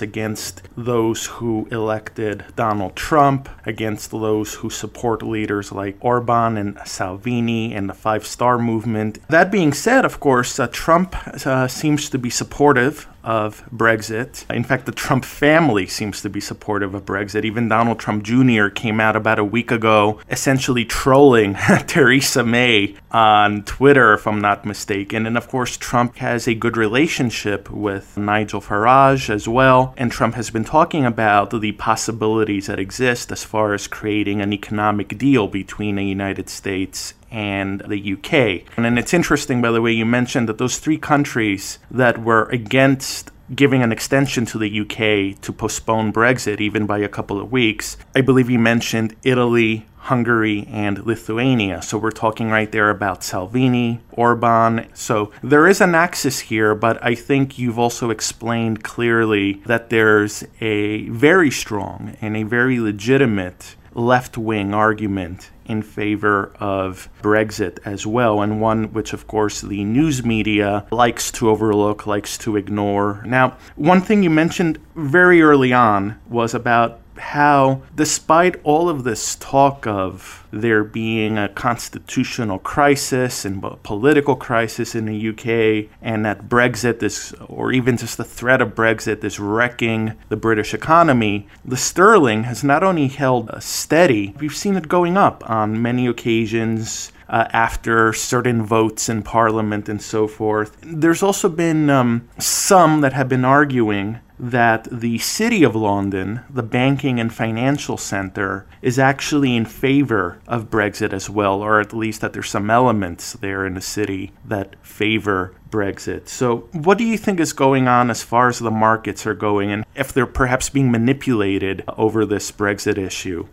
against those who elected Donald Trump, against those who support leaders like Orban and Salvini and the Five Star Movement. That being said, of course, uh, Trump uh, seems to be supportive of Brexit. In fact, the Trump family seems to be supportive of Brexit. Even Donald Trump Jr. came out about a week ago essentially trolling Theresa May on Twitter, if I'm not mistaken. And of course, Trump has a good relationship with Nigel Farage as well. And Trump has been talking about the possibilities that exist as far as creating an economic deal between the United States and the UK. And it's interesting, by the way, you mentioned that those three countries that were against giving an extension to the UK to postpone Brexit even by a couple of weeks, I believe you mentioned Italy, Hungary, and Lithuania. So we're talking right there about Salvini, Orban. So there is an axis here, but I think you've also explained clearly that there's a very strong and a very legitimate left wing argument in favor of Brexit as well, and one which, of course, the news media likes to overlook, likes to ignore. Now, one thing you mentioned very early on was about how, despite all of this talk of there being a constitutional crisis and a political crisis in the UK, and that Brexit is, or even just the threat of Brexit, is wrecking the British economy, the sterling has not only held steady, we've seen it going up on many occasions. Uh, after certain votes in Parliament and so forth. There's also been um, some that have been arguing that the City of London, the banking and financial center, is actually in favor of Brexit as well, or at least that there's some elements there in the city that favor Brexit. So, what do you think is going on as far as the markets are going, and if they're perhaps being manipulated over this Brexit issue?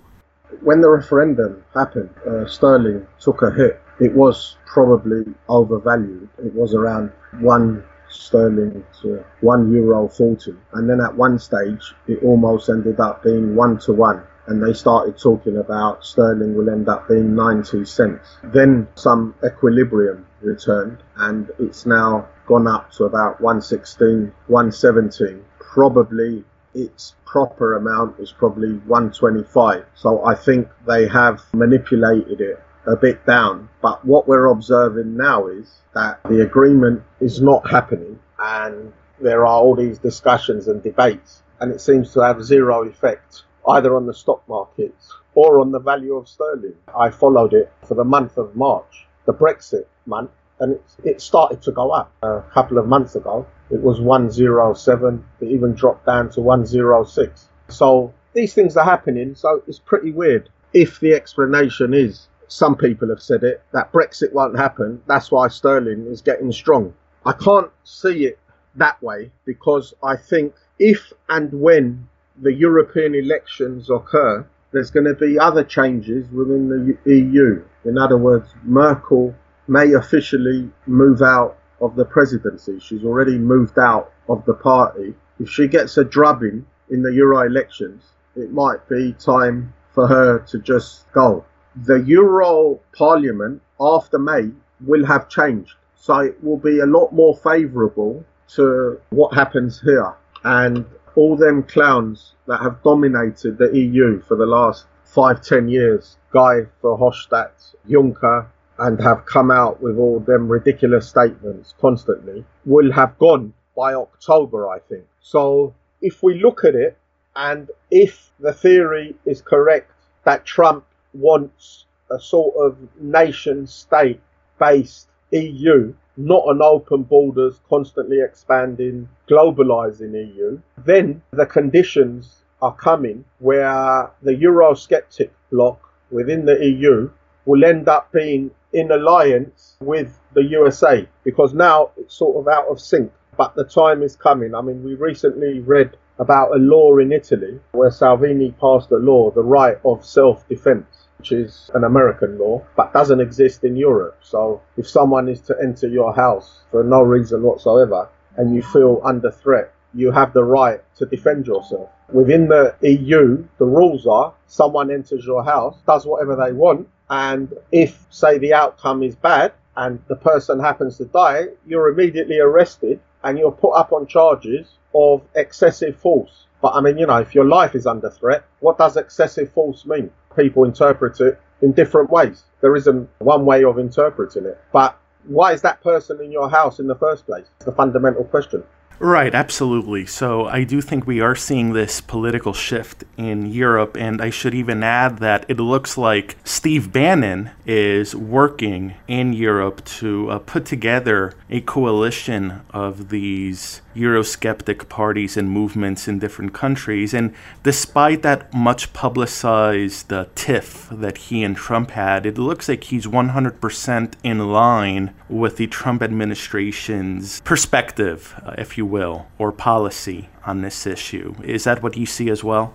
When the referendum happened, uh, sterling took a hit. It was probably overvalued. It was around one sterling to one euro forty, and then at one stage it almost ended up being one to one. And they started talking about sterling will end up being 90 cents. Then some equilibrium returned, and it's now gone up to about 116, 117. Probably its proper amount is probably 125. So I think they have manipulated it a bit down. But what we're observing now is that the agreement is not happening and there are all these discussions and debates and it seems to have zero effect either on the stock markets or on the value of sterling. I followed it for the month of March, the Brexit month, and it, started to go up a couple of months ago. It was 107, it even dropped down to 106. So these things are happening, so it's pretty weird. If the explanation is some people have said it, that Brexit won't happen. That's why sterling is getting strong. I can't see it that way because I think if and when the European elections occur, there's going to be other changes within the EU. In other words, Merkel may officially move out of the presidency. She's already moved out of the party. If she gets a drubbing in the Euro elections, it might be time for her to just go the Euro Parliament after May will have changed. So it will be a lot more favourable to what happens here. And all them clowns that have dominated the EU for the last five, ten years, Guy Verhofstadt, Juncker, and have come out with all them ridiculous statements constantly, will have gone by October, I think. So if we look at it, and if the theory is correct that Trump wants a sort of nation state based EU, not an open borders, constantly expanding, globalizing EU, then the conditions are coming where the Eurosceptic bloc within the EU will end up being in alliance with the USA because now it's sort of out of sync. But the time is coming. I mean, we recently read about a law in Italy where Salvini passed a law, the right of self defense which is an American law, but doesn't exist in Europe. So if someone is to enter your house for no reason whatsoever and you feel under threat, you have the right to defend yourself. Within the EU, the rules are someone enters your house, does whatever they want, and if, say, the outcome is bad and the person happens to die, you're immediately arrested and you're put up on charges of excessive force. But I mean, you know, if your life is under threat, what does excessive force mean? People interpret it in different ways. There isn't one way of interpreting it. But why is that person in your house in the first place? It's the fundamental question. Right, absolutely. So I do think we are seeing this political shift in Europe, and I should even add that it looks like Steve Bannon is working in Europe to uh, put together a coalition of these Eurosceptic parties and movements in different countries. And despite that much publicized uh, tiff that he and Trump had, it looks like he's 100% in line with the Trump administration's perspective, uh, if you will, or policy on this issue. Is that what you see as well?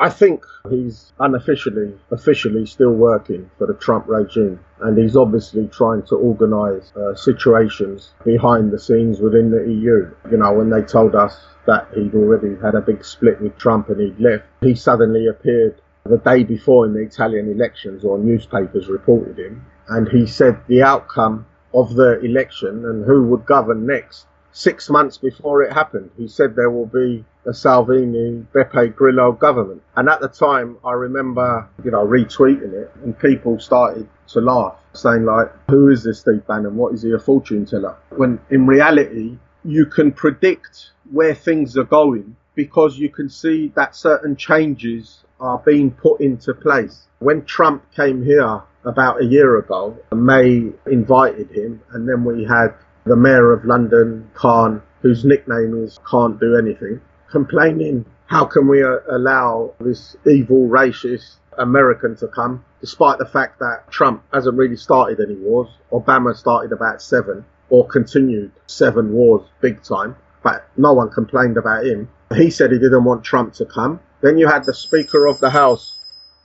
I think he's unofficially, officially still working for the Trump regime, and he's obviously trying to organise uh, situations behind the scenes within the EU. You know, when they told us that he'd already had a big split with Trump and he'd left, he suddenly appeared the day before in the Italian elections, or newspapers reported him, and he said the outcome of the election and who would govern next six months before it happened. He said there will be a Salvini Beppe Grillo government. And at the time, I remember, you know, retweeting it and people started to laugh, saying like, who is this Steve Bannon? What is he, a fortune teller? When in reality, you can predict where things are going because you can see that certain changes are being put into place. When Trump came here about a year ago, May invited him and then we had the mayor of London, Khan, whose nickname is Can't Do Anything, complaining, how can we uh, allow this evil, racist American to come, despite the fact that Trump hasn't really started any wars. Obama started about seven, or continued seven wars big time, but no one complained about him. He said he didn't want Trump to come. Then you had the Speaker of the House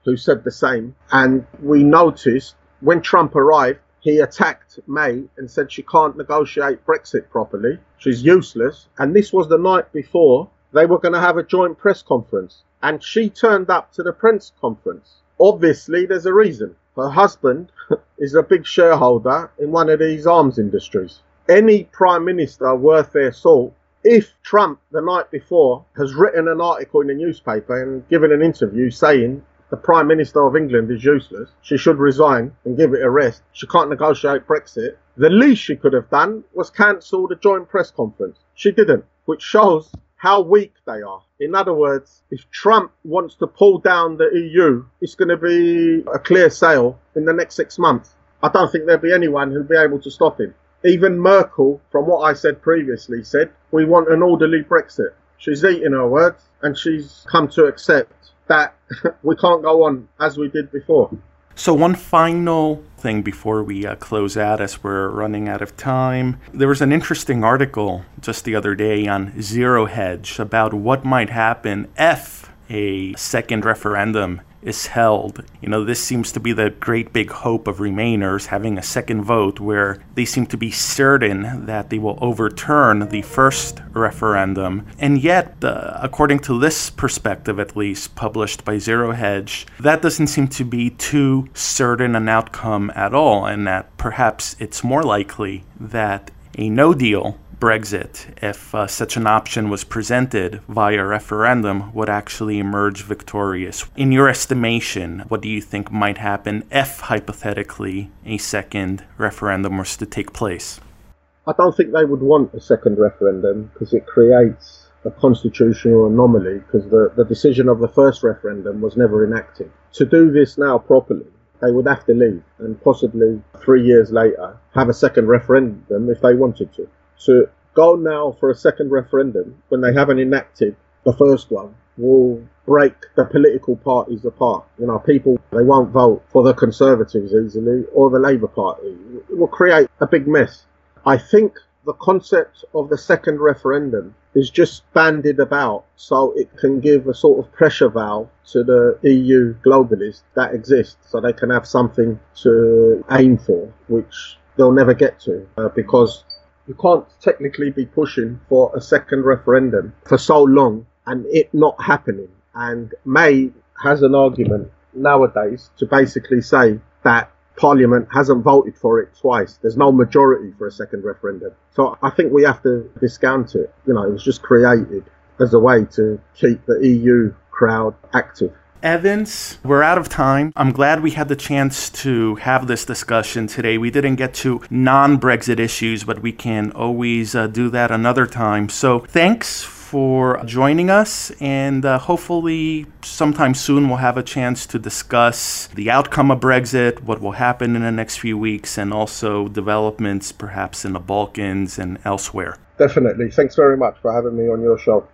who said the same, and we noticed when Trump arrived, he attacked May and said she can't negotiate Brexit properly. She's useless. And this was the night before they were going to have a joint press conference. And she turned up to the press conference. Obviously, there's a reason. Her husband is a big shareholder in one of these arms industries. Any prime minister worth their salt, if Trump the night before has written an article in a newspaper and given an interview saying the Prime Minister of England is useless. She should resign and give it a rest. She can't negotiate Brexit. The least she could have done was cancel the joint press conference. She didn't, which shows how weak they are. In other words, if Trump wants to pull down the EU, it's going to be a clear sail in the next six months. I don't think there'll be anyone who'll be able to stop him. Even Merkel, from what I said previously, said, we want an orderly Brexit. She's eaten her words and she's come to accept that we can't go on as we did before. So, one final thing before we uh, close out, as we're running out of time. There was an interesting article just the other day on Zero Hedge about what might happen if a second referendum is held. You know, this seems to be the great big hope of Remainers having a second vote where they seem to be certain that they will overturn the first referendum. And yet, uh, according to this perspective at least, published by Zero Hedge, that doesn't seem to be too certain an outcome at all, and that perhaps it's more likely that a no deal Brexit, if uh, such an option was presented via referendum, would actually emerge victorious. In your estimation, what do you think might happen if, hypothetically, a second referendum was to take place? I don't think they would want a second referendum because it creates a constitutional anomaly because the, the decision of the first referendum was never enacted. To do this now properly, they would have to leave and possibly three years later have a second referendum if they wanted to to go now for a second referendum when they haven't enacted the first one will break the political parties apart. You know, people, they won't vote for the Conservatives easily or the Labour Party. It will create a big mess. I think the concept of the second referendum is just bandied about so it can give a sort of pressure valve to the EU globalists that exist so they can have something to aim for, which they'll never get to uh, because you can't technically be pushing for a second referendum for so long and it not happening. And May has an argument nowadays to basically say that Parliament hasn't voted for it twice. There's no majority for a second referendum. So I think we have to discount it. You know, it was just created as a way to keep the EU crowd active. Evans, we're out of time. I'm glad we had the chance to have this discussion today. We didn't get to non Brexit issues, but we can always uh, do that another time. So thanks for joining us, and uh, hopefully, sometime soon, we'll have a chance to discuss the outcome of Brexit, what will happen in the next few weeks, and also developments perhaps in the Balkans and elsewhere. Definitely. Thanks very much for having me on your show.